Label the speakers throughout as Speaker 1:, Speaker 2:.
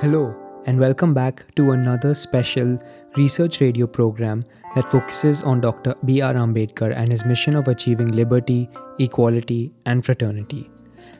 Speaker 1: Hello, and welcome back to another special research radio program that focuses on Dr. B.R. Ambedkar and his mission of achieving liberty, equality, and fraternity.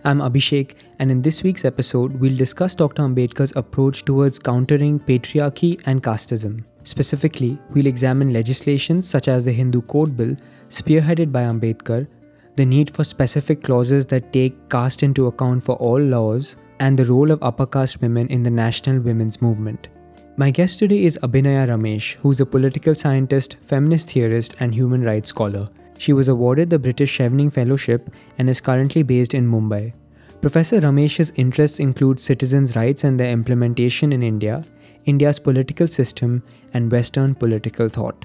Speaker 1: I'm Abhishek, and in this week's episode, we'll discuss Dr. Ambedkar's approach towards countering patriarchy and casteism. Specifically, we'll examine legislations such as the Hindu Code Bill, spearheaded by Ambedkar, the need for specific clauses that take caste into account for all laws, and the role of upper caste women in the national women's movement. My guest today is Abhinaya Ramesh, who's a political scientist, feminist theorist, and human rights scholar. She was awarded the British Chevening Fellowship and is currently based in Mumbai. Professor Ramesh's interests include citizens' rights and their implementation in India, India's political system, and Western political thought.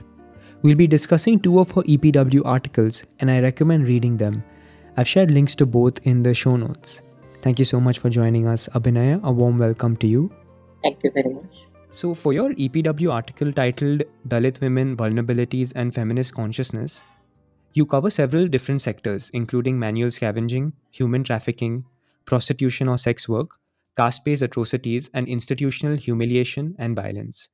Speaker 1: We'll be discussing two of her EPW articles, and I recommend reading them. I've shared links to both in the show notes. Thank you so much for joining us, Abhinaya. A warm welcome to you.
Speaker 2: Thank you very much.
Speaker 1: So, for your EPW article titled Dalit Women, Vulnerabilities and Feminist Consciousness, you cover several different sectors, including manual scavenging, human trafficking, prostitution or sex work, caste based atrocities, and institutional humiliation and violence.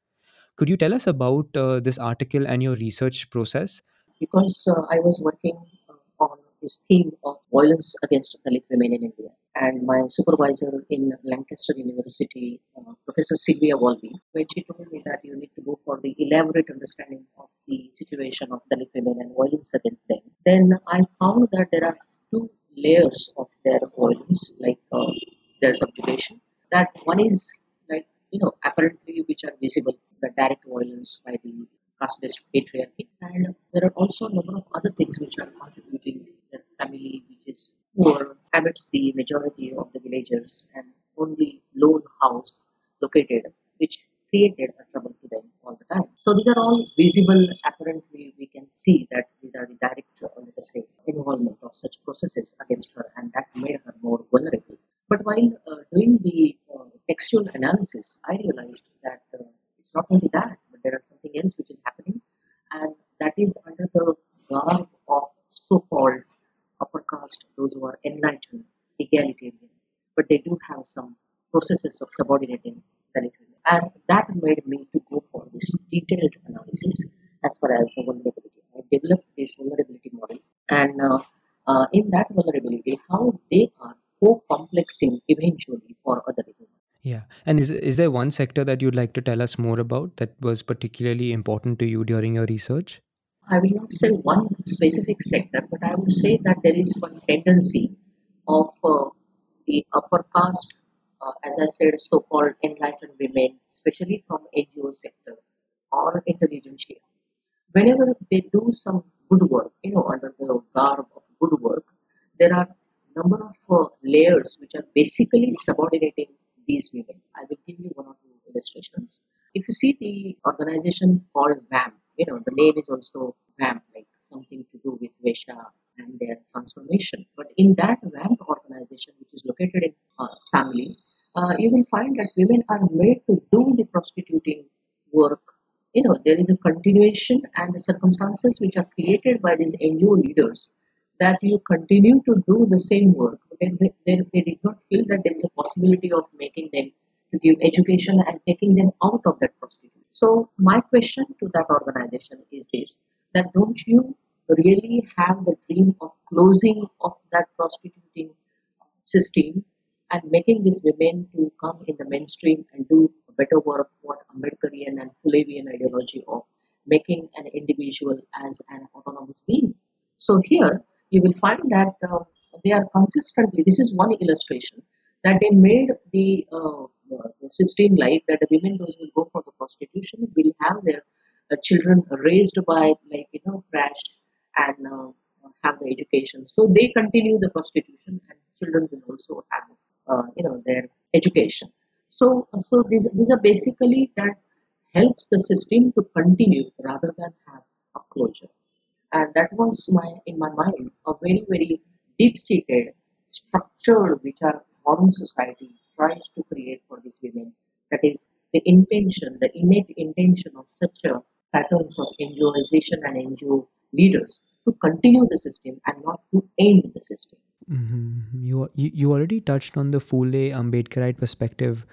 Speaker 1: Could you tell us about uh, this article and your research process?
Speaker 2: Because uh, I was working uh, on this theme of violence against Dalit women in India, and my supervisor in Lancaster University, uh, Professor Sylvia Walby, when she told me that you need to go for the elaborate understanding of the situation of Dalit women and violence against them, then I found that there are two layers of their violence, like uh, their subjugation. That one is like you know apparently which are visible, the direct violence by the caste-based patriarchy, and there are also a number of other things which are contributing that family which is poor amidst the majority of the villagers and only lone house located, which created a trouble to them all the time. So these are all visible. Apparently, we can see that these are the direct, uh, let us say, involvement of such processes against her, and that made her more vulnerable. But while uh, doing the uh, textual analysis, I realized that uh, it's not only that, but there is something else which is happening, and that is under the garb of so-called upper caste, those who are enlightened, egalitarian, but they do have some processes of subordinating Dalit women. And that made me to go for this detailed analysis as far as the vulnerability. I developed this vulnerability model, and uh, uh, in that vulnerability, how they are co-complexing eventually for other women.
Speaker 1: Yeah. And is, is there one sector that you'd like to tell us more about that was particularly important to you during your research?
Speaker 2: I will not say one specific sector, but I would say that there is one tendency of uh, the upper caste, uh, as I said, so-called enlightened women, especially from NGO sector or intelligentsia. Whenever they do some good work, you know, under the garb of good work, there are number of uh, layers which are basically subordinating these women. I will give you one or two illustrations. If you see the organization called VAM, you know, the name is also VAM, like something to do with Veshya and their transformation. But in that VAM organization, which is located in uh, Sangli, uh, you will find that women are made to do the prostituting work. You know, there is a continuation and the circumstances which are created by these NGO leaders that you continue to do the same work. They, they, they did not feel that there is a possibility of making them to give education and taking them out of that prostitution. So my question to that organization is this: that don't you really have the dream of closing of that prostituting system and making these women to come in the mainstream and do better work what Ambedkarian and Fulevian ideology of making an individual as an autonomous being. So here you will find that uh, they are consistently, this is one illustration, that they made the, uh, the system like that the women those will go for the prostitution will have their uh, children raised by like, you know, crash and uh, have the education. So they continue the prostitution and children will also have, uh, you know, their education. So, so these, these are basically that helps the system to continue rather than have a closure and that was my in my mind a very very deep seated structure which our modern society tries to create for these women that is the intention the innate intention of such a patterns of NGOization and NGO leaders to continue the system and not to end the system
Speaker 1: Mm-hmm. You, you you already touched on the Phule Ambedkarite perspective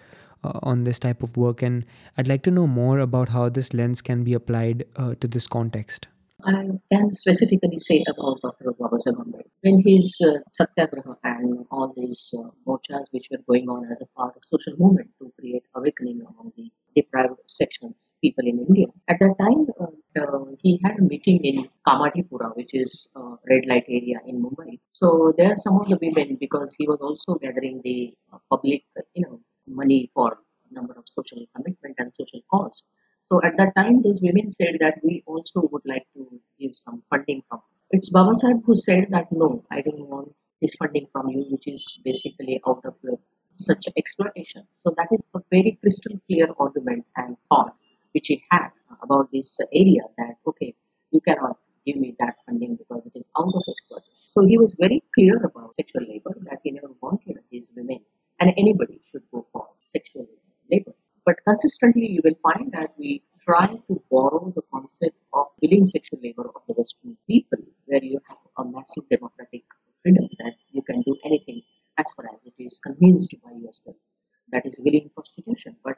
Speaker 1: uh, on this type of work, and I'd like to know more about how this lens can be applied uh, to this context.
Speaker 2: I can specifically say about Dr. Babasaheb Ambedkar. When his uh, satyagraha and all these uh, morchas which were going on as a part of social movement to create awakening among the deprived sections, people in India. At that time, uh, he had a meeting in Kamatipura, which is a red light area in Mumbai. So there are some of the women, because he was also gathering the uh, public, you know, money for number of social commitment and social cause. So at that time, those women said that we also would like to give some funding from us. It's Baba Sahib who said that no, I don't want this funding from you, which is basically out of such exploitation. So that is a very crystal clear argument and thought which he had about this area that okay, you cannot give me that funding because it is out of exploitation. So he was very clear about sexual labor that he never wanted these women and anybody should go for sexual labor. But consistently, you will find that we try to borrow the concept of willing sexual labor of the Western people, where you have a massive democratic freedom that you can do anything as far as it is convinced by yourself. That is willing prostitution. But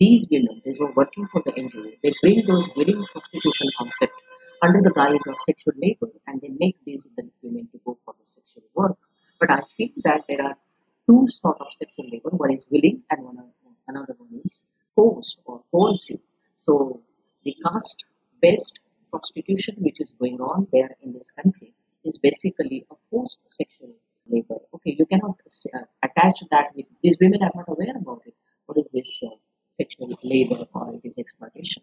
Speaker 2: these women, who are working for the NGO, they bring those willing prostitution concept under the guise of sexual labor and they make these women to go for the sexual work. But I feel that there are two sort of sexual labor. One is willing and one another one is forced or coercive. So the caste-based prostitution which is going on there in this country is basically a forced sexual labor. Okay, you cannot uh, attach that with these women are not aware about it. What is this uh, sexual labor or it is exploitation?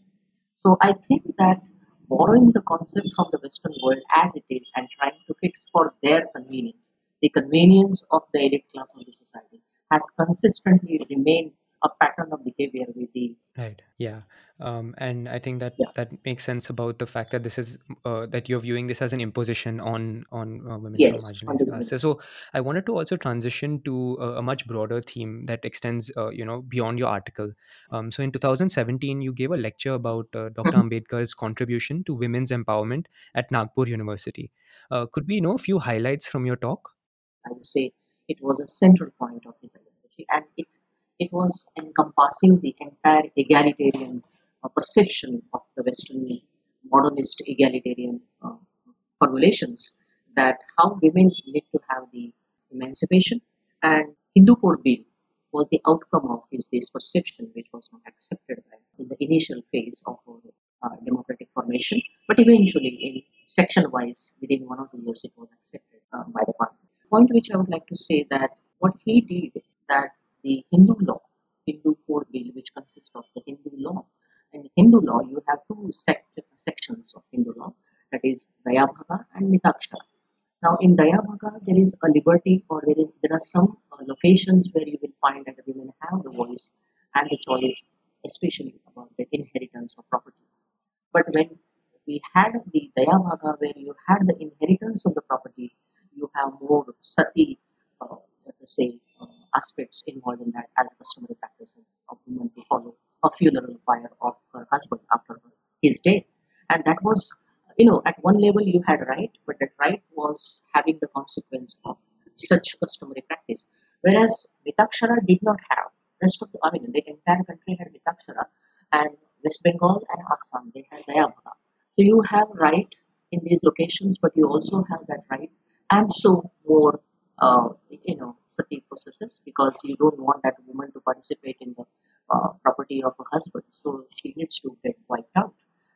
Speaker 2: So I think that borrowing the concept from the Western world as it is and trying to fix for their convenience, the convenience of the elite class of the society, has consistently remained a pattern of behavior with. The
Speaker 1: right yeah um, and i think that
Speaker 2: Yeah.
Speaker 1: that makes sense about the fact that this is uh, that you're viewing this as an imposition on on uh, women
Speaker 2: Yes,
Speaker 1: from marginalized
Speaker 2: this
Speaker 1: classes so i wanted to also transition to a, a much broader theme that extends uh, you know beyond your article. Um, so in 2017 you gave a lecture about uh, dr
Speaker 2: Mhm.
Speaker 1: ambedkar's contribution to women's empowerment at nagpur university. Uh, could we know a few highlights from your talk?
Speaker 2: I would say it was a central point of his ideology, and it it was encompassing the entire egalitarian uh, perception of the Western modernist egalitarian uh, formulations that how women need to have the emancipation and Hindu Code Bill was the outcome of his this perception which was not accepted in the initial phase of our uh, democratic formation. But eventually in section wise within one of the years it was accepted uh, by the parliament point which I would like to say that what he did that the Hindu law, Hindu Code Bill, which consists of the Hindu law. In Hindu law, you have two sect- sections of Hindu law, that is Dayabhaga and Mitakshara. Now, in Dayabhaga, there is a liberty, or there is there are some uh, locations where you will find that women have the voice and the choice, especially about the inheritance of property. But when we had the Dayabhaga, where you had the inheritance of the property, you have more sati, uh, let us say, aspects involved in that as a customary practice of, women to follow a funeral pyre of her husband after his death. And that was, you know, at one level you had right, but that right was having the consequence of such customary practice. Whereas Mitakshara did not have. Rest of the, I mean, the entire country had Mitakshara, and West Bengal and Assam, they had Dayabhaga. So you have right in these locations, but you also have that right and so more, uh, you know, sati processes because you don't want that woman to participate in the uh, property of her husband. So she needs to get wiped out.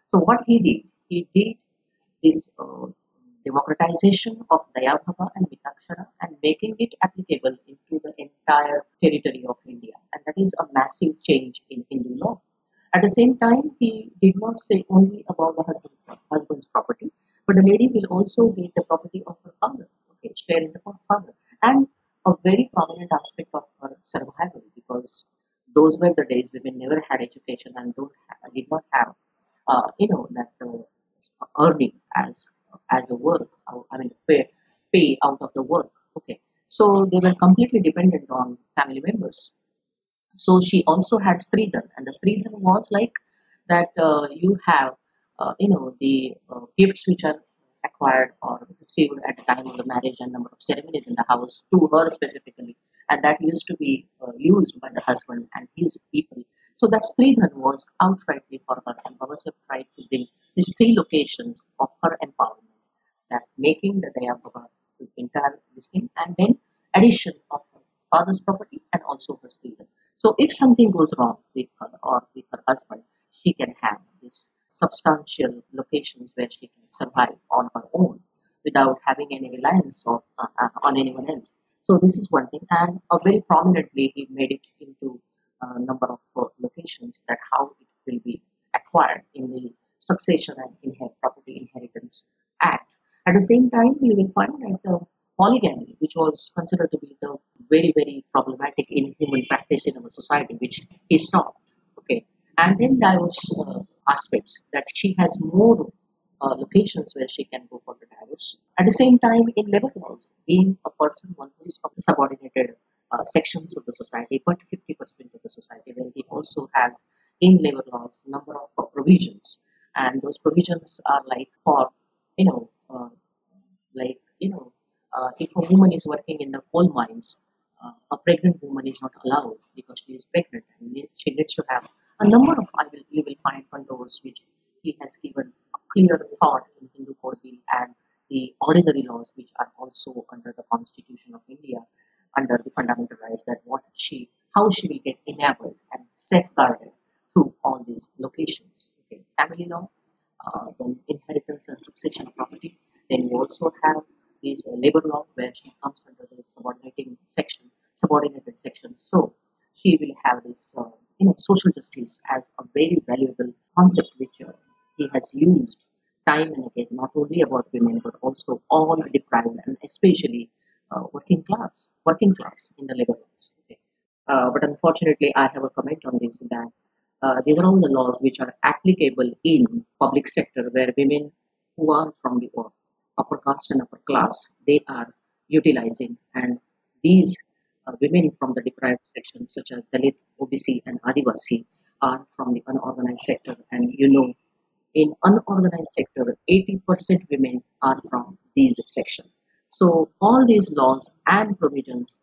Speaker 2: So what he did, he did this uh, democratization of Dayabhaga and Mitakshara and making it applicable into the entire territory of India. And that is a massive change in Hindu law. At the same time, he did not say only about the husband, husband's property, but the lady will also get the property of her father, okay, share the father, and a very prominent aspect of her survival because those were the days women never had education and don't ha- did not have, uh, you know, that uh, earning as as a work, uh, I mean, pay pay out of the work, okay. So they were completely dependent on family members. So she also had Stridhan, and the Stridhan was like that uh, you have, uh, you know, the uh, gifts which are acquired or received at the time of the marriage and number of ceremonies in the house to her specifically. and that used to be uh, used by the husband and his people. So that Stridhan was outrightly for her, and Babasaheb tried to bring these three locations of her empowerment, that making the Dayabhaga to entire this thing, and then addition of her father's property and also her Stridhan. So if something goes wrong with her or with her husband, she can have this substantial locations where she can survive on her own without having any reliance of, uh, uh, on anyone else. So this is one thing, and uh, very prominently he made it into a number of uh, locations that how it will be acquired in the Succession and Inher- Property Inheritance Act. At the same time, you will find that the polygamy, which was considered to be the very very problematic in human practice in our society, which he stopped. Okay, and then there was uh, aspects that she has more uh, locations where she can go for the divorce. At the same time, in labor laws, being a person one who is from the subordinated uh, sections of the society, but 50% of the society, where he also has in labor laws number of uh, provisions, and those provisions are like for you know uh, like you know uh, if a woman is working in the coal mines, uh, a pregnant woman is not allowed because she is pregnant and she needs to have a number of I will you will find contours which he has given a clear thought in Hindu Code Bill and the ordinary laws which are also under the Constitution of India under the fundamental rights that what she how she will get enabled and safeguarded through all these locations. Okay, family law, uh, then inheritance and succession of property. Then you also have this uh, labor law where she comes under the subordinating section, subordinated section. So she will have this, uh, you know, social justice as a very valuable concept which uh, he has used time and again, not only about women but also all deprived and especially uh, working class, working class in the labor. Okay. Uh, but unfortunately, I have a comment on this that uh, these are all the laws which are applicable in public sector where women who are from the upper caste and upper class they are utilizing and these women from the deprived sections such as Dalit, OBC and Adivasi are from the unorganized sector and you know in unorganized sector 80% women are from these sections. So all these laws and provisions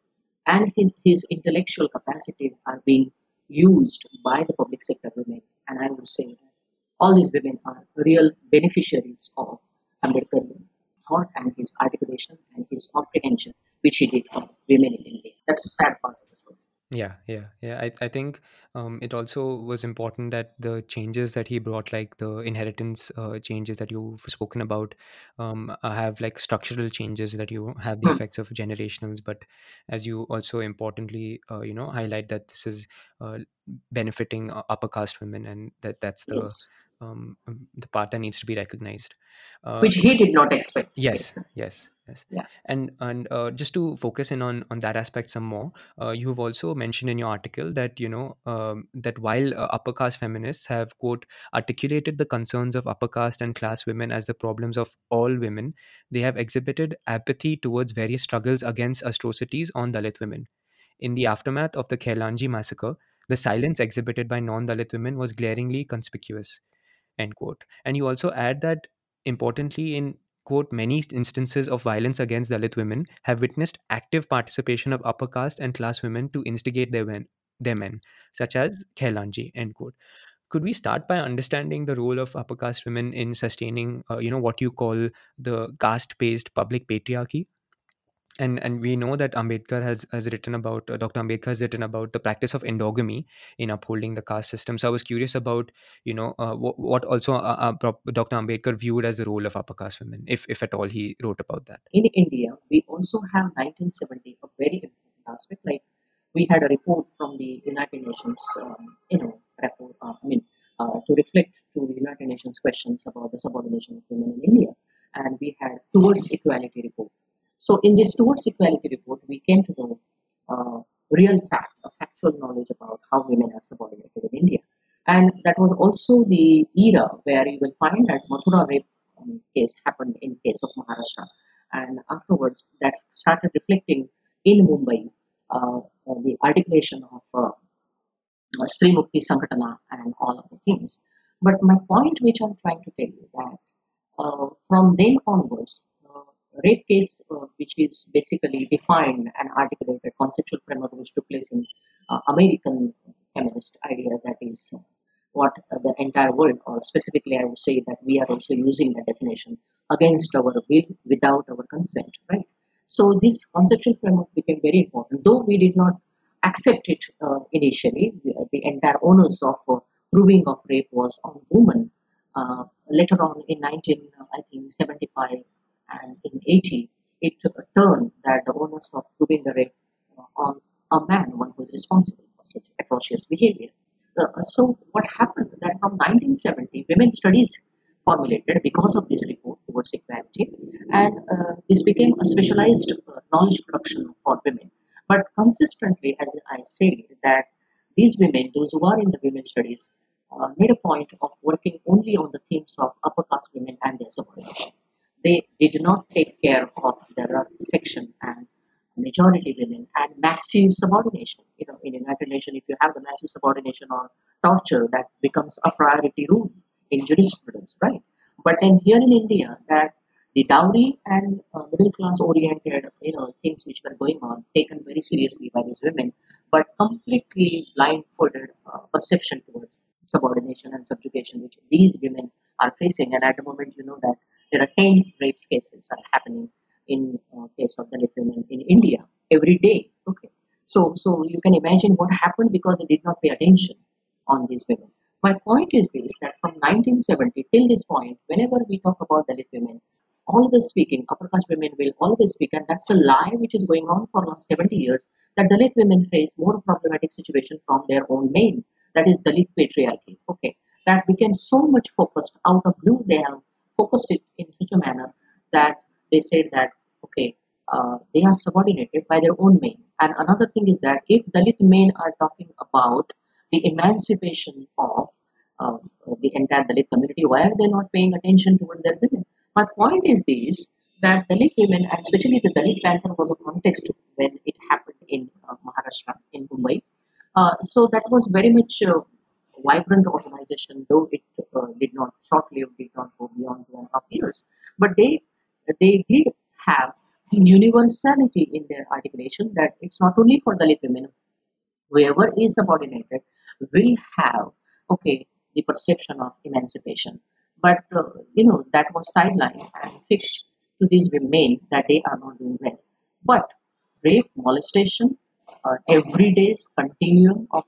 Speaker 2: and his, intellectual capacities are being used by the public sector women. And I would say all these women are real beneficiaries of Ambedkar thought and his articulation and his comprehension, which he did for women in India. That's a sad part of the story.
Speaker 1: Yeah, yeah, yeah. I, I think um, it also was important that the changes that he brought, like the inheritance uh, changes that you've spoken about, um, uh, have like structural changes that you have the
Speaker 2: Hmm.
Speaker 1: effects of generationals. But as you also importantly, uh, you know, highlight that this is uh, benefiting upper caste women, and that that's the
Speaker 2: Yes.
Speaker 1: um, um, the part that needs to be recognized. Uh,
Speaker 2: Which he did not expect.
Speaker 1: yes, yes, yes.
Speaker 2: Yeah.
Speaker 1: And and uh, just to focus in on on that aspect some more, uh, you have also mentioned in your article that you know um, that while uh, upper caste feminists have quote articulated the concerns of upper caste and class women as the problems of all women, they have exhibited apathy towards various struggles against atrocities on Dalit women. In the aftermath of the Khairlanji massacre, the silence exhibited by non-Dalit women was glaringly conspicuous. End quote. And you also add that importantly in quote many instances of violence against Dalit women have witnessed active participation of upper caste and class women to instigate their men, their men such as Khairlanji end quote. Could we start by understanding the role of upper caste women in sustaining, uh, you know, what you call the caste-based public patriarchy? And and we know that Ambedkar has has written about uh, Dr. Ambedkar has written about the practice of endogamy in upholding the caste system. So I was curious about you know uh, what, what also uh, uh, Dr. Ambedkar viewed as the role of upper caste women, if if at all he wrote about that.
Speaker 2: In India, we also have 1970, a very important aspect. Like we had a report from the United Nations, um, you know, report, uh, I mean, uh, to reflect to the United Nations questions about the subordination of women in India. And we had towards equality report. So in this towards equality report, we came to know uh, real fact, a factual knowledge about how women are subordinated in India. And that was also the era where you will find that Mathura rape um, case happened in case of Maharashtra. And afterwards, that started reflecting in Mumbai uh, uh, the articulation of uh, uh, Stree Mukti Sanghatana and all of the things. But my point, which I'm trying to tell you, that uh, from then onwards, rape case, uh, which is basically defined and articulated conceptual framework which took place in uh, American feminist ideas, that is what the entire world, or specifically, I would say that we are also using that definition against our will, without our consent, right? So this conceptual framework became very important, though we did not accept it uh, initially. The, the, entire onus of uh, proving of rape was on women. Uh, later on, in 19, I think 75 and in 80, it turned that the onus of proving the rape uh, on a man, one who is responsible for such atrocious behavior. Uh, so what happened that from 1970, women studies formulated because of this report towards equality, and uh, this became a specialized uh, knowledge production for women. But consistently, as I said, that these women, those who are in the women studies, uh, made a point of working only on the themes of upper class women and their subordination. They did not take care of the section and majority women and massive subordination. You know, in United Nations, if you have the massive subordination or torture, that becomes a priority rule in jurisprudence, right? But then here in India, that the dowry and uh, middle class oriented, you know, things which were going on, taken very seriously by these women, but completely blindfolded uh, perception towards subordination and subjugation, which these women are facing. And at the moment, you know that there are 10 rape cases are happening in uh, case of Dalit women in India every day. Okay, so so you can imagine what happened because they did not pay attention on these women. My point is this: that from 1970 till this point, whenever we talk about Dalit women, always speaking, upper caste women will always speak, and that's a lie which is going on for last 70 years. That Dalit women face more problematic situation from their own main, that is Dalit patriarchy. Okay, that became so much focused out of blue. They have focused it in such a manner that they said that okay uh, they are subordinated by their own men and another thing is that if dalit men are talking about the emancipation of uh, the entire dalit community why are they not paying attention toward their women? My point is this that dalit women and especially the dalit panther was a context when it happened in uh, maharashtra in mumbai. Uh, so that was very much uh, vibrant organization, though it uh, did not short-lived, did not go beyond two and a half years. But they they did have universality in their articulation that it's not only for Dalit women, whoever is subordinated will have okay the perception of emancipation. But uh, you know that was sidelined and fixed to these women that they are not doing well. But rape, molestation, uh, everyday continuum of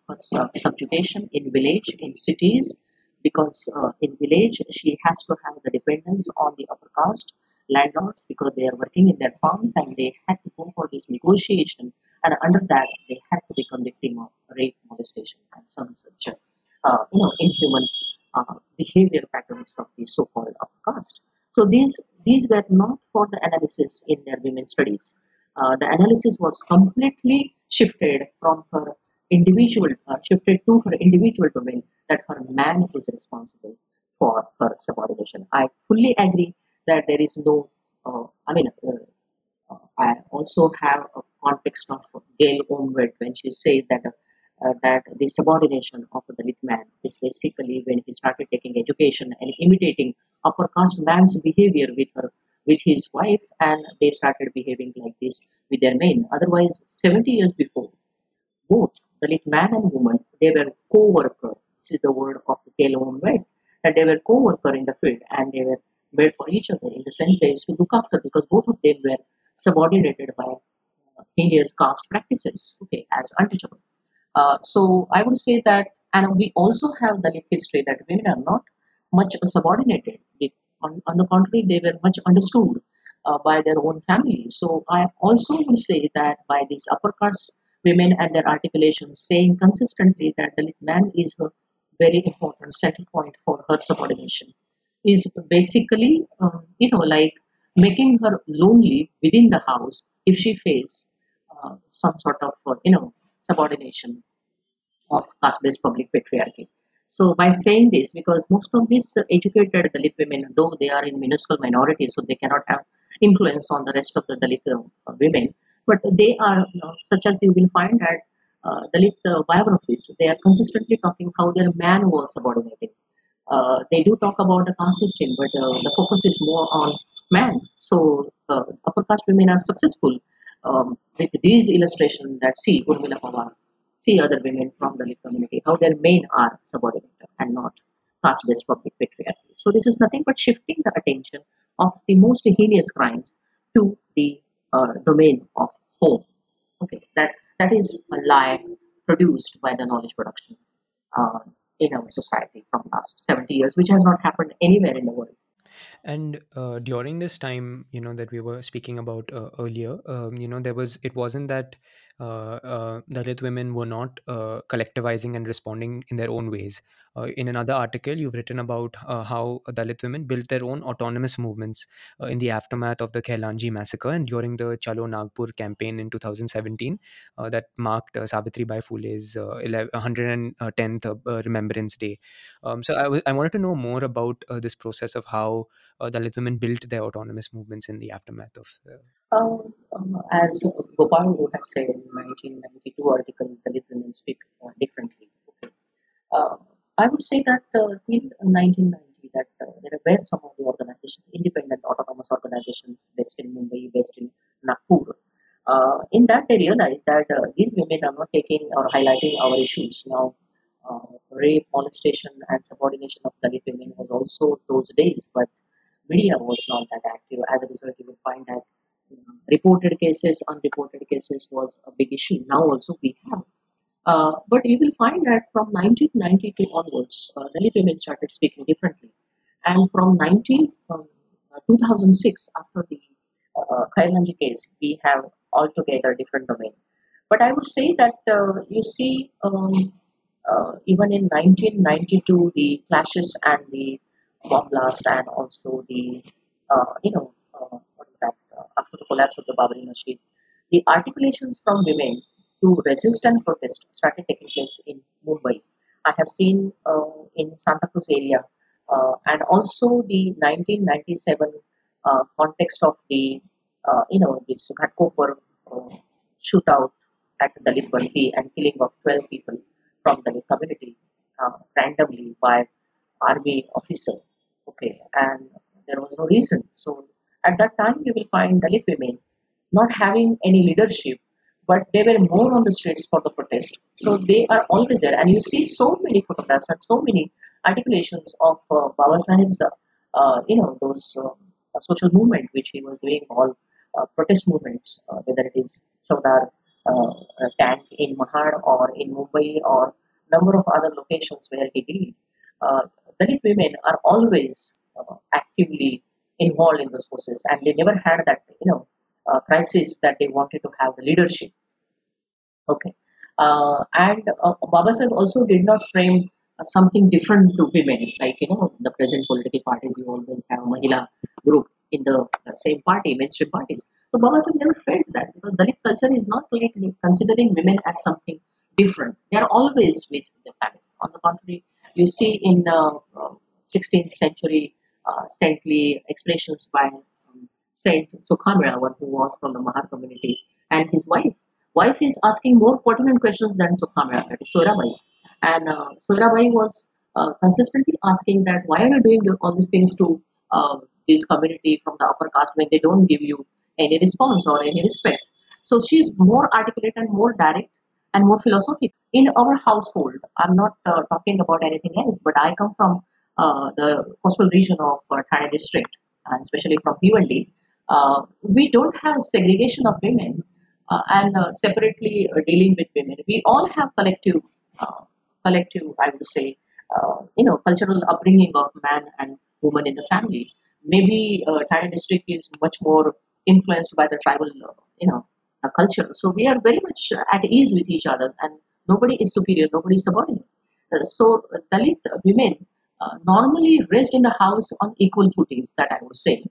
Speaker 2: subjugation in village, in cities, because uh, in village she has to have the dependence on the upper caste landlords because they are working in their farms and they had to go for this negotiation and under that they had to become victim of rape, molestation and some such uh, you know inhuman uh, behavior patterns of the so-called upper caste. So these these were not for the analysis in their women studies. Uh, the analysis was completely shifted from her individual, uh, shifted to her individual domain that her man is responsible for her subordination. I fully agree that there is no, uh, I mean, uh, uh I also have a context of Gail Omvedt when she says that that the subordination of the Dalit man is basically when he started taking education and imitating upper caste man's behavior with her with his wife and they started behaving like this with their men. Otherwise, 70 years before, both the man and woman, they were co-worker. This is the word of the Taylor right? That they were co-worker in the field and they were made for each other in the same place to look after because both of them were subordinated by uh, heinous caste practices, okay, as untouchable. Uh, so I would say that, and we also have the history that women are not much subordinated. On, on the contrary, they were much understood uh, by their own families. So I also would say that by these upper caste women and their articulations saying consistently that the man is a very important center point for her subordination is basically, um, you know, like making her lonely within the house if she face uh, some sort of, uh, you know, subordination of caste-based public patriarchy. So by saying this, because most of these educated Dalit women, though they are in minuscule minority, so they cannot have influence on the rest of the Dalit uh, women, but they are you know, such as you will find that uh, Dalit uh, biographies, they are consistently talking how their man was subordinated. Uh, they do talk about the caste system, but uh, the focus is more on man. So uh, upper caste women are successful um, with these illustrations that see Urmila Pawar, see other women from the community, how their men are subordinate and not caste-based public patriarchy. So this is nothing but shifting the attention of the most heinous crimes to the uh, domain of home. Okay, that that is a lie produced by the knowledge production uh, in our society from last 70 years, which has not happened anywhere in the world.
Speaker 1: And uh, during this time, you know, that we were speaking about uh, earlier, um, you know, there was, it wasn't that Dalit women were not uh, collectivizing and responding in their own ways. Uh, in another article, you've written about uh, how Dalit women built their own autonomous movements uh, in the aftermath of the Khairlanji massacre and during the Chalo Nagpur campaign in 2017 uh, that marked uh, Savitri Bai Phule's uh, 11, 110th uh, Remembrance Day. Um, so I, w- I wanted to know more about uh, this process of how uh, Dalit women built their autonomous movements in the aftermath of. Uh,
Speaker 2: Uh, as Gopal has said in 1992 article, Dalit women speak uh, differently. Okay. Uh, I would say that uh, till 1990, that uh, there were some of the organizations, independent autonomous organizations based in Mumbai, based in Nagpur. In that they realized that these women are not taking or highlighting our issues now. Rape, molestation, and subordination of Dalit women was also those days, but media was not that active. As a result, you will find that reported cases, unreported cases was a big issue. Now also we have. Uh, but you will find that from 1992 onwards, uh, women started speaking differently. And from 19, um, uh, 2006, after the uh, Khairlanji case, we have altogether different domain. But I would say that uh, you see, um, uh, even in 1992, the clashes and the bomb blast, and also the, uh, you know, uh, what is that, after the collapse of the Babri Masjid, the articulations from women to resist and protest started taking place in Mumbai. I have seen uh, in Santa Cruz area, uh, and also the 1997 uh, context of the, uh, you know, this Ghatkopar uh, shootout at Dalit Basti and killing of 12 people from Dalit community uh, randomly by army officer. Okay, and there was no reason. So at that time, you will find Dalit women not having any leadership, but they were more on the streets for the protest. So they are always there, and you see so many photographs and so many articulations of uh, Baba Sahib's, uh, you know, those uh, uh, social movement which he was doing, all uh, protest movements, uh, whether it is Chavdar tank in Mahad or in Mumbai or number of other locations where he did. Uh, Dalit women are always uh, actively involved in those process, and they never had that, you know, uh, crisis that they wanted to have the leadership. Okay. Uh, and uh, Baba Sahib also did not frame uh, something different to women. Like, you know, the present political parties, you always have a Mahila group in the uh, same party, mainstream parties. So babasaheb never felt that because Dalit culture is not like considering women as something different. They are always with the family. On the contrary, you see in uh, uh, 16th century uh, saintly expressions by um, Saint one who was from the Mahar community, and his wife. Wife is asking more pertinent questions than Chokhamela, that is Soirabai. And uh, Soirabai was uh, consistently asking that why are you doing all these things to uh, this community from the upper caste when they don't give you any response or any respect. So she's more articulate and more direct and more philosophical. In our household, I'm not uh, talking about anything else, but I come from the coastal region of uh, Thane district, and especially from Bhiwandi. Uh, we don't have segregation of women uh, and uh, separately uh, dealing with women. We all have collective, uh, collective, I would say, uh, you know, cultural upbringing of man and woman in the family. Maybe uh, Thane district is much more influenced by the tribal, uh, you know, uh, culture. So we are very much at ease with each other, and nobody is superior, nobody is subordinate. Uh, so uh, Dalit women uh, normally raised in the house on equal footings, that I would say.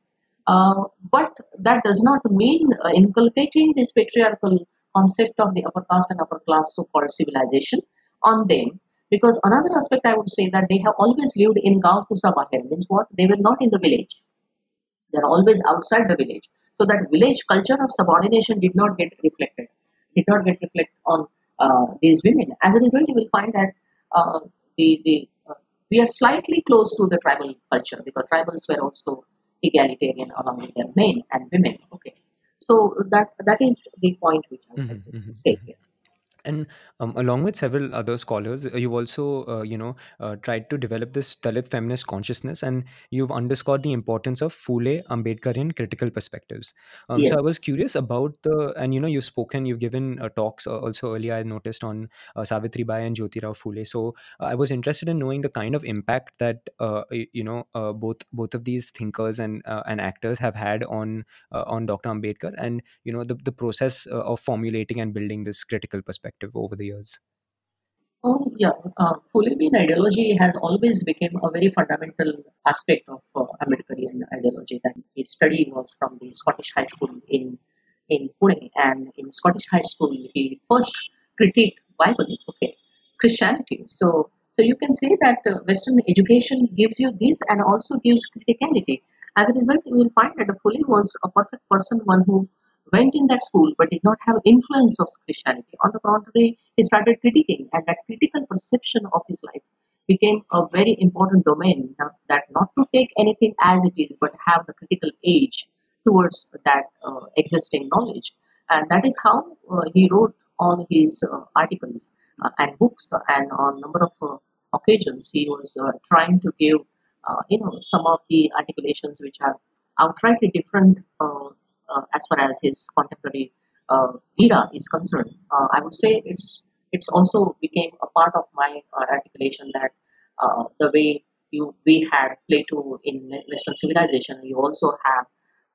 Speaker 2: Uh, but that does not mean uh, inculcating this patriarchal concept of the upper caste and upper class so-called civilization on them. Because another aspect I would say that they have always lived in Gaon Pusa means what? They were not in the village they're always outside the village. So that village culture of subordination did not get reflected, did not get reflected on uh, these women. As a result, you will find that uh, the, the we are slightly close to the tribal culture because tribals were also egalitarian along with their men and women. Okay, so that that is the point which I
Speaker 1: Mm-hmm,
Speaker 2: to say here.
Speaker 1: And um, along with several other scholars, uh, you've also, uh, you know, uh, tried to develop this Dalit feminist consciousness, and you've underscored the importance of Phule Ambedkarian critical perspectives. Um, so I was curious about the, and you know, you've spoken, you've given uh, talks uh, also earlier. I noticed on uh, Savitri Bai and Jyotirao Phule. So uh, I was interested in knowing the kind of impact that uh, you know uh, both both of these thinkers and uh, and actors have had on uh, on Dr. Ambedkar, and you know the, the process uh, of formulating and building this critical perspective over the years
Speaker 2: Oh, yeah. Uh, Fulemian ideology has always become a very fundamental aspect of uh, Ambedkarian ideology. That his study was from the Scottish High School in in Pune, and in Scottish High School he first critiqued Bible, okay, Christianity. So, so you can say that uh, Western education gives you this and also gives criticality. As a result, you will find that Phule was a perfect person, one who went in that school but did not have influence of Christianity. On the contrary, he started critiquing, and that critical perception of his life became a very important domain. That not to take anything as it is, but have the critical age towards that uh, existing knowledge, and that is how uh, he wrote all his uh, articles uh, and books, uh, and on number of uh, occasions he was trying to give, you know, some of the articulations which are outrightly different as far as his contemporary uh, era is concerned. Uh, I would say it's it's also became a part of my uh, articulation that uh, the way you we had Plato in Western civilization, you also have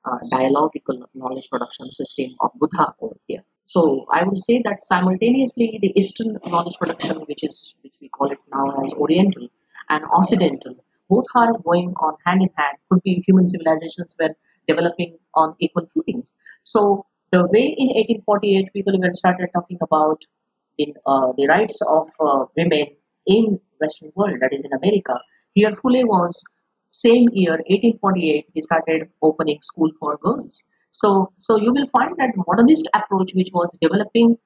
Speaker 2: uh, dialogical knowledge production system of Buddha over here. So I would say that simultaneously the Eastern knowledge production, which is which we call it now as Oriental and Occidental, both are going on hand in hand. Could be human civilizations were developing on equal footings. So the way in 1848 people were started talking about in uh, the rights of uh, women in Western world, that is in America. Here, Phule was same year, 1848, he started opening school for girls. So, so you will find that modernist approach, which was developing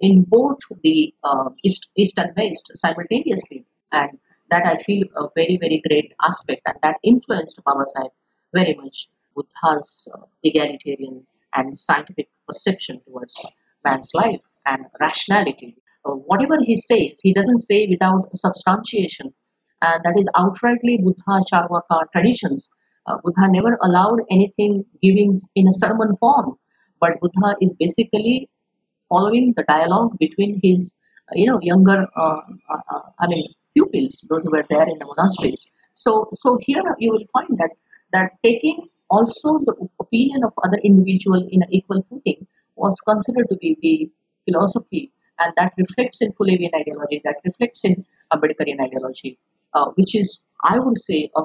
Speaker 2: in both the uh, east, east and west simultaneously, and that I feel a very very great aspect, and that influenced Baba Sahib very much. Buddha's egalitarian and scientific perception towards man's life and rationality. Uh, whatever he says, he doesn't say without substantiation, and that is outrightly Buddha Charvaka traditions. Uh, Buddha never allowed anything giving in a sermon form, but Buddha is basically following the dialogue between his, uh, you know, younger, uh, uh, I mean, pupils, those who were there in the monasteries. So, so here you will find that that taking also the opinion of other individual in an equal footing was considered to be the philosophy, and that reflects in Fulavian ideology, that reflects in Ambedkarian ideology, uh, which is, I would say, a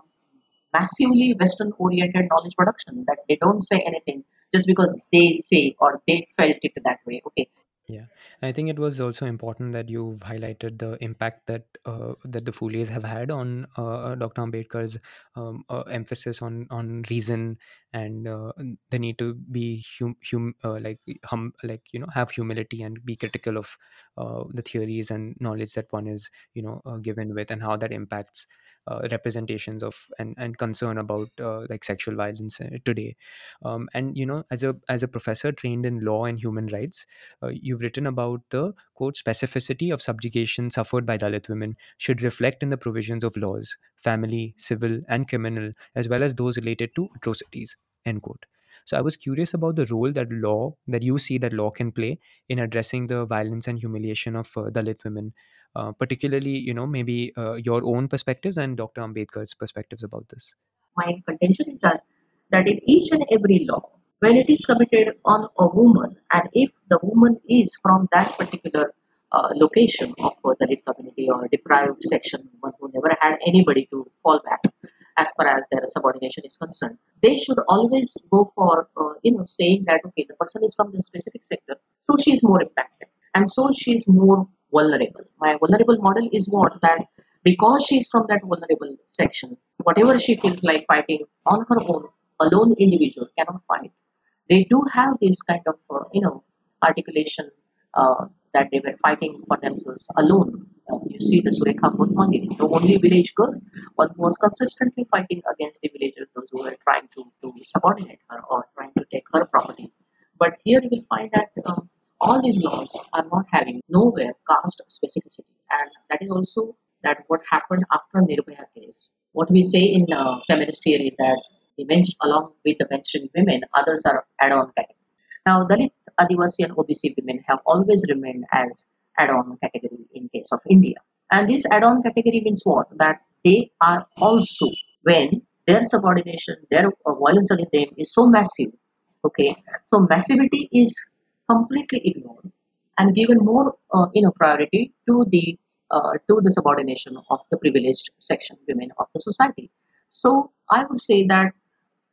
Speaker 2: massively Western oriented knowledge production that they don't say anything just because they say or they felt it that way. Okay,
Speaker 1: Yeah, I think it was also important that you've highlighted the impact that uh, that the Phules have had on uh, Dr. Ambedkar's um, uh, emphasis on on reason and uh, the need to be hum, hum uh, like hum like you know have humility and be critical of uh, the theories and knowledge that one is you know uh, given with and how that impacts uh, representations of and, and concern about uh, like sexual violence uh, today um, and you know as a as a professor trained in law and human rights uh, you've written about the quote specificity of subjugation suffered by Dalit women should reflect in the provisions of laws, family, civil, and criminal, as well as those related to atrocities. End quote. So I was curious about the role that law that you see that law can play in addressing the violence and humiliation of uh, Dalit women, uh, particularly you know maybe uh, your own perspectives and Dr. Ambedkar's perspectives about this.
Speaker 2: my contention is that that in each and every law, when it is committed on a woman, and if the woman is from that particular uh, location of the Dalit community or deprived section, one who never had anybody to fall back as far as their subordination is concerned, they should always go for uh, you know saying that okay, the person is from this specific sector, so she is more impacted, and so she is more vulnerable. My vulnerable model is what that because she is from that vulnerable section, whatever she feels like fighting on her own, a lone individual cannot fight. They do have this kind of, uh, you know, articulation uh, that they were fighting for themselves alone. Uh, you see the Surekha Bhotmange, the only village girl, one who was consistently fighting against the villagers, those who were trying to, to subordinate her or trying to take her property. But here you will find that um, all these laws are not having nowhere caste specificity, and that is also that what happened after Nirbhaya case. What we say in feminist theory that the men along with the mainstream women, others are add-on category. Now, Dalit, Adivasi, and OBC women have always remained as add-on category in case of India. And this add-on category means what? That they are also when their subordination, their violence against them is so massive. Okay, so massivity is completely ignored and given more, uh, you know, priority to the uh, to the subordination of the privileged section women of the society. So I would say that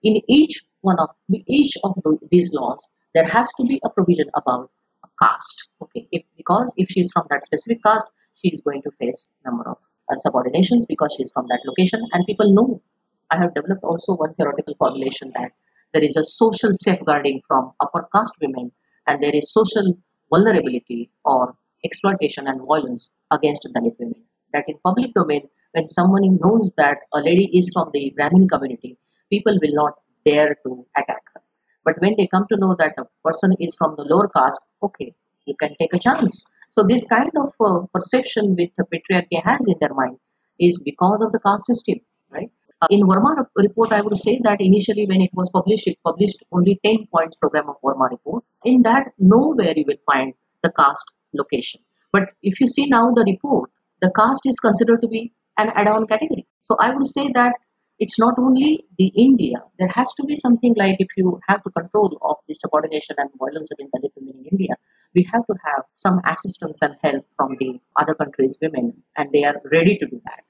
Speaker 2: in each one of each of the, these laws, there has to be a provision about a caste. Okay, if because if she is from that specific caste, she is going to face number of uh, subordinations because she is from that location, and people know. I have developed also one theoretical formulation that there is a social safeguarding from upper caste women, and there is social vulnerability or exploitation and violence against Dalit women. That in public domain, when someone knows that a lady is from the Brahmin community, people will not dare to attack her. But when they come to know that a person is from the lower caste, okay, you can take a chance. So this kind of uh, perception which the patriarchy has in their mind is because of the caste system, right? Uh, in Verma report, I would say that initially when it was published, it published only 10 points program of Verma report. In that, nowhere you will find the caste location. But if you see now the report, the caste is considered to be an add-on category. So I would say that it's not only the India. There has to be something like if you have to control of the subordination and violence against Dalit women in India, we have to have some assistance and help from the other countries' women, and they are ready to do that.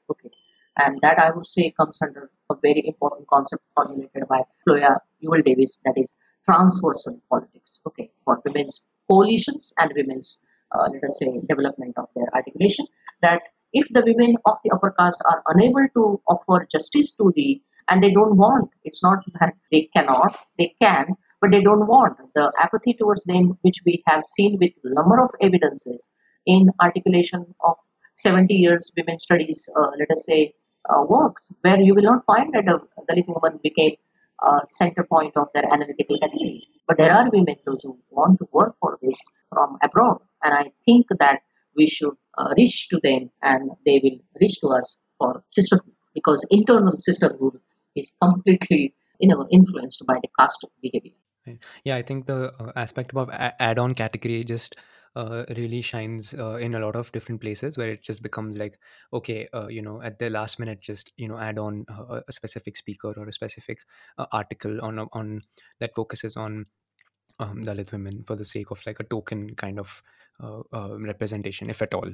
Speaker 2: And that I would say comes under a very important concept formulated by Floya Yuval-Davis, that is transversal politics. Okay, for women's coalitions and women's, uh, let us say, development of their articulation. That if the women of the upper caste are unable to offer justice to the and they don't want it's not that they cannot they can but they don't want the apathy towards them which we have seen with number of evidences in articulation of 70 years women studies uh, let us say uh, works where you will not find that a dalit woman became a center point of their analytical category. But there are women those who want to work for this from abroad. And i think that we should uh, reach to them and they will reach to us for sisterhood. Because internal sisterhood is completely you know influenced by the caste behavior.
Speaker 1: Yeah i think the uh, aspect of add-on category just uh, really shines uh, in a lot of different places where it just becomes like okay uh, you know at the last minute just you know add on uh, a specific speaker or a specific uh, article on on that focuses on um, Dalit women for the sake of like a token kind of uh, uh, representation, if at all.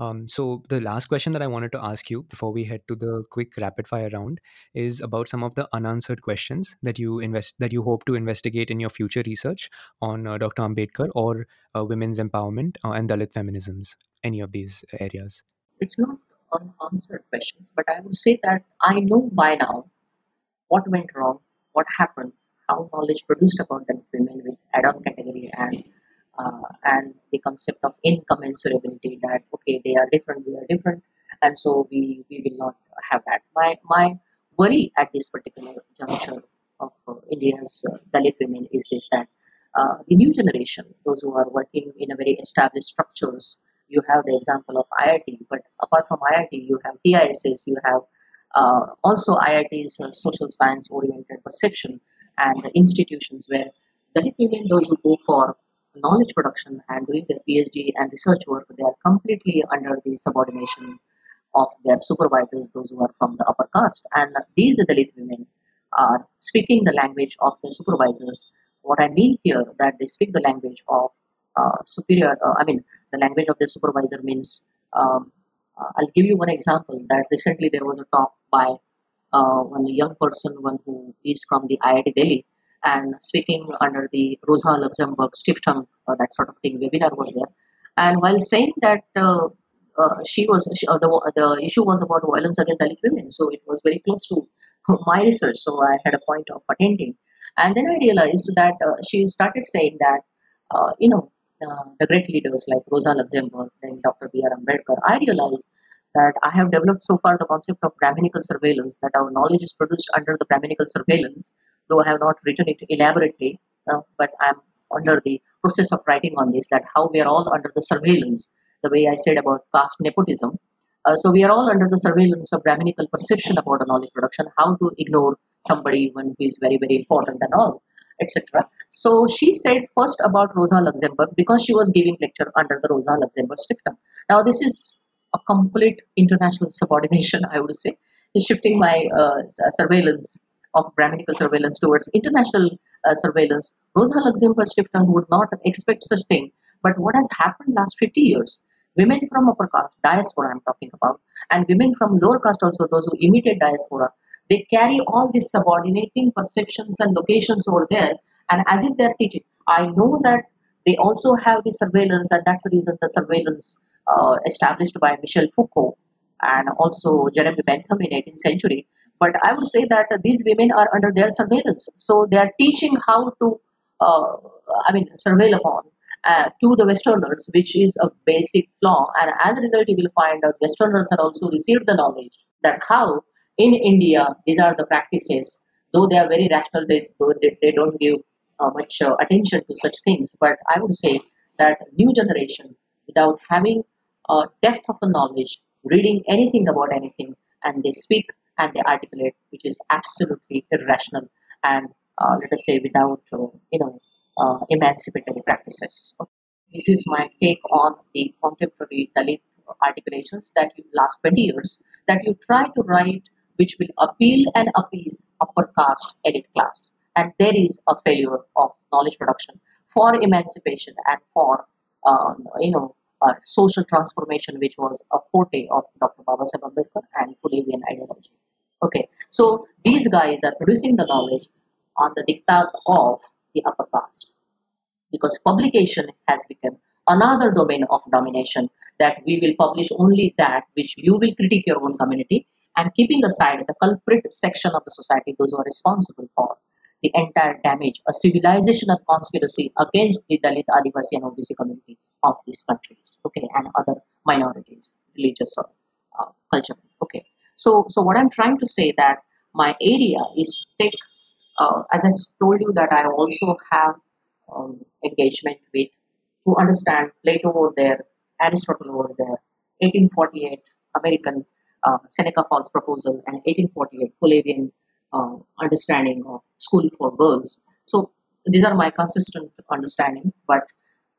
Speaker 1: Um, so the last question that I wanted to ask you before we head to the quick rapid fire round is about some of the unanswered questions that you invest that you hope to investigate in your future research on uh, Dr. Ambedkar or uh, women's empowerment uh, and Dalit feminisms. Any of these areas?
Speaker 2: It's not unanswered questions, but I would say that I know by now what went wrong, what happened, how knowledge produced about Dalit women with add-on category and uh, and the concept of incommensurability that okay they are different we are different and so we we will not have that. My my worry at this particular juncture of uh, india's uh, dalit women is this that uh, the new generation those who are working in a very established structures you have the example of iit but apart from iit you have TISS, you have uh, also iit's uh, social science oriented perception and institutions where dalit women those who go for knowledge production and doing their PhD and research work, they are completely under the subordination of their supervisors, those who are from the upper caste. And these Dalit women are speaking the language of their supervisors. What I mean here that they speak the language of uh, superior. Uh, I mean, the language of the supervisor means. Um, uh, I'll give you one example. That recently there was a talk by uh, one young person, one who is from the IIT Delhi, and speaking under the Rosa Luxemburg Stiftung, uh, that sort of thing, webinar was there. And while saying that uh, uh, she was, she, uh, the, the issue was about violence against Dalit women, so it was very close to my research, so I had a point of attending. And then I realized that she started saying that, you know, the great leaders like Rosa Luxemburg and Dr. B.R. Ambedkar, I realized that I have developed so far the concept of Brahminical surveillance, that our knowledge is produced under the Brahminical surveillance, though I have not written it elaborately, uh, but I'm under the process of writing on this, that how we are all under the surveillance, the way I said about caste nepotism. Uh, so we are all under the surveillance of Brahminical perception about the knowledge production, how to ignore somebody when he is very, very important and all, etc. So she said first about Rosa Luxemburg because she was giving lecture under the Rosa Luxemburg Stiftung. Now this is a complete international subordination, I would say, is shifting my uh, surveillance of Brahminical surveillance towards international uh, surveillance. Rosa Luxemburg Stiftung would not expect such thing. But what has happened last 50 years, women from upper caste, diaspora I'm talking about, and women from lower caste also, those who imitate diaspora, they carry all these subordinating perceptions and locations over there, and as if they're teaching. I know that they also have the surveillance, and that's the reason the surveillance uh, established by Michel Foucault and also Jeremy Bentham in 18th century. But I would say that these women are under their surveillance, so they are teaching how to, uh, I mean, surveil upon uh, to the Westerners, which is a basic flaw. And as a result, you will find that Westerners have also received the knowledge that how in India these are the practices. Though they are very rational, they they, they don't give uh, much uh, attention to such things. But I would say that new generation, without having depth of the knowledge, reading anything about anything, and they speak and they articulate, which is absolutely irrational and uh, let us say without uh, you know uh, emancipatory practices. This is my take on the contemporary Dalit articulations that you last 20 years that you try to write which will appeal and appease upper caste elite class and there is a failure of knowledge production for emancipation and for um, you know uh, social transformation, which was a forte of Dr. Babasaheb Ambedkar and Phulevian ideology. Okay, so these guys are producing the knowledge on the diktat of the upper caste because publication has become another domain of domination that we will publish only that which you will critique your own community and keeping aside the culprit section of the society, those who are responsible for the entire damage, a civilizational conspiracy against the Dalit, Adivasi, and OBC community of these countries, okay, and other minorities, religious or uh, cultural, okay. So, so what I'm trying to say that my area is take, uh, as I told you that I also have um, engagement with to understand Plato over there, Aristotle over there, 1848 American uh, Seneca Falls proposal, and 1848 Phulevian uh, understanding of school for girls. So these are my consistent understanding, but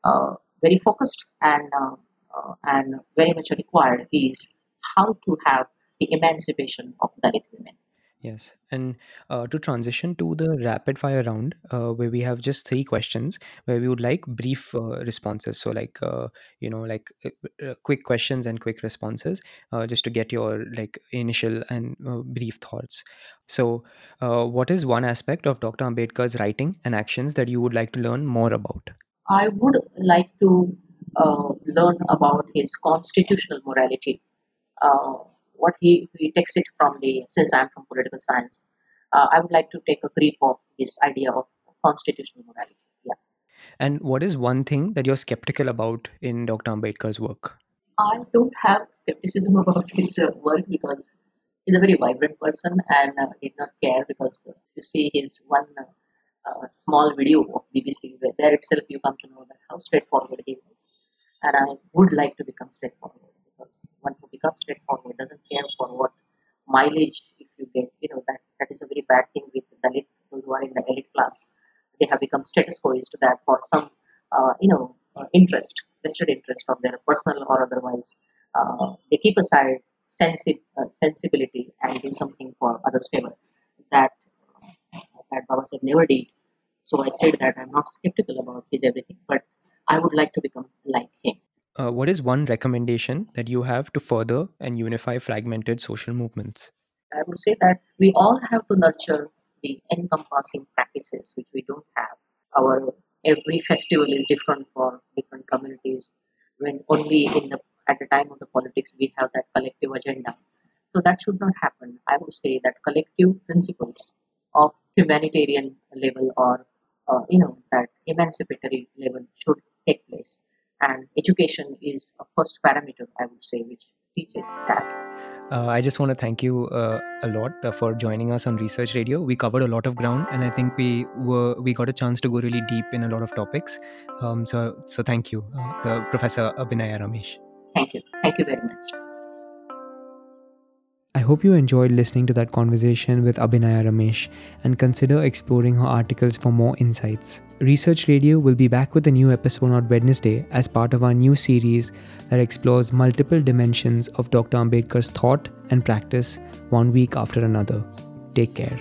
Speaker 2: uh, very focused and uh, uh, and very much required is how to have the emancipation of Dalit women.
Speaker 1: Yes. And uh, to transition to the rapid fire round, uh, where we have just three questions, where we would like brief uh, responses. So, like, uh, you know, like quick questions and quick responses, just to get your like initial and brief thoughts. So, what is one aspect of Dr. Ambedkar's writing and actions that you would like to learn more about?
Speaker 2: I would like to uh, learn about his constitutional morality. Uh, what he, he takes it from the, since I'm from political science, uh, I would like to take a grip of this idea of constitutional morality. Yeah.
Speaker 1: And what is one thing that you're skeptical about in Dr. Ambedkar's work?
Speaker 2: I don't have skepticism about his uh, work because he's a very vibrant person and uh, did not care because uh, you see his one small video of BBC where there itself you come to know that how straightforward he was. And I would like to become straightforward because one who becomes straightforward doesn't care for what mileage if you get, you know, that, that is a very bad thing with Dalit, those who are in the elite class. They have become status quoist to that for some, uh, you know, uh, interest, vested interest of their personal or otherwise. Uh, they keep aside sensi- uh, sensibility and do something for others' favor. That that Baba Babasaheb never did. So I said that I'm not skeptical about his everything, but I would like to become like him.
Speaker 1: Uh, what is one recommendation that you have to further and unify fragmented social movements?
Speaker 2: I would say that we all have to nurture the encompassing practices which we don't have. Our every festival is different for different communities. When only in the at the time of the politics we have that collective agenda. So that should not happen. I would say that collective principles of humanitarian level or uh, you know that emancipatory level should take place. And education is a first parameter, I would say, which teaches that.
Speaker 1: Uh, I just want to thank you uh, a lot uh, for joining us on Research Radio. We covered a lot of ground, and I think we were we got a chance to go really deep in a lot of topics. Um, so, so thank you, uh, Professor Abhinaya Ramesh.
Speaker 2: Thank you. Thank you very much.
Speaker 1: I hope you enjoyed listening to that conversation with Abhinaya Ramesh and consider exploring her articles for more insights. Research Radio will be back with a new episode on Wednesday as part of our new series that explores multiple dimensions of Dr. Ambedkar's thought and practice one week after another. Take care.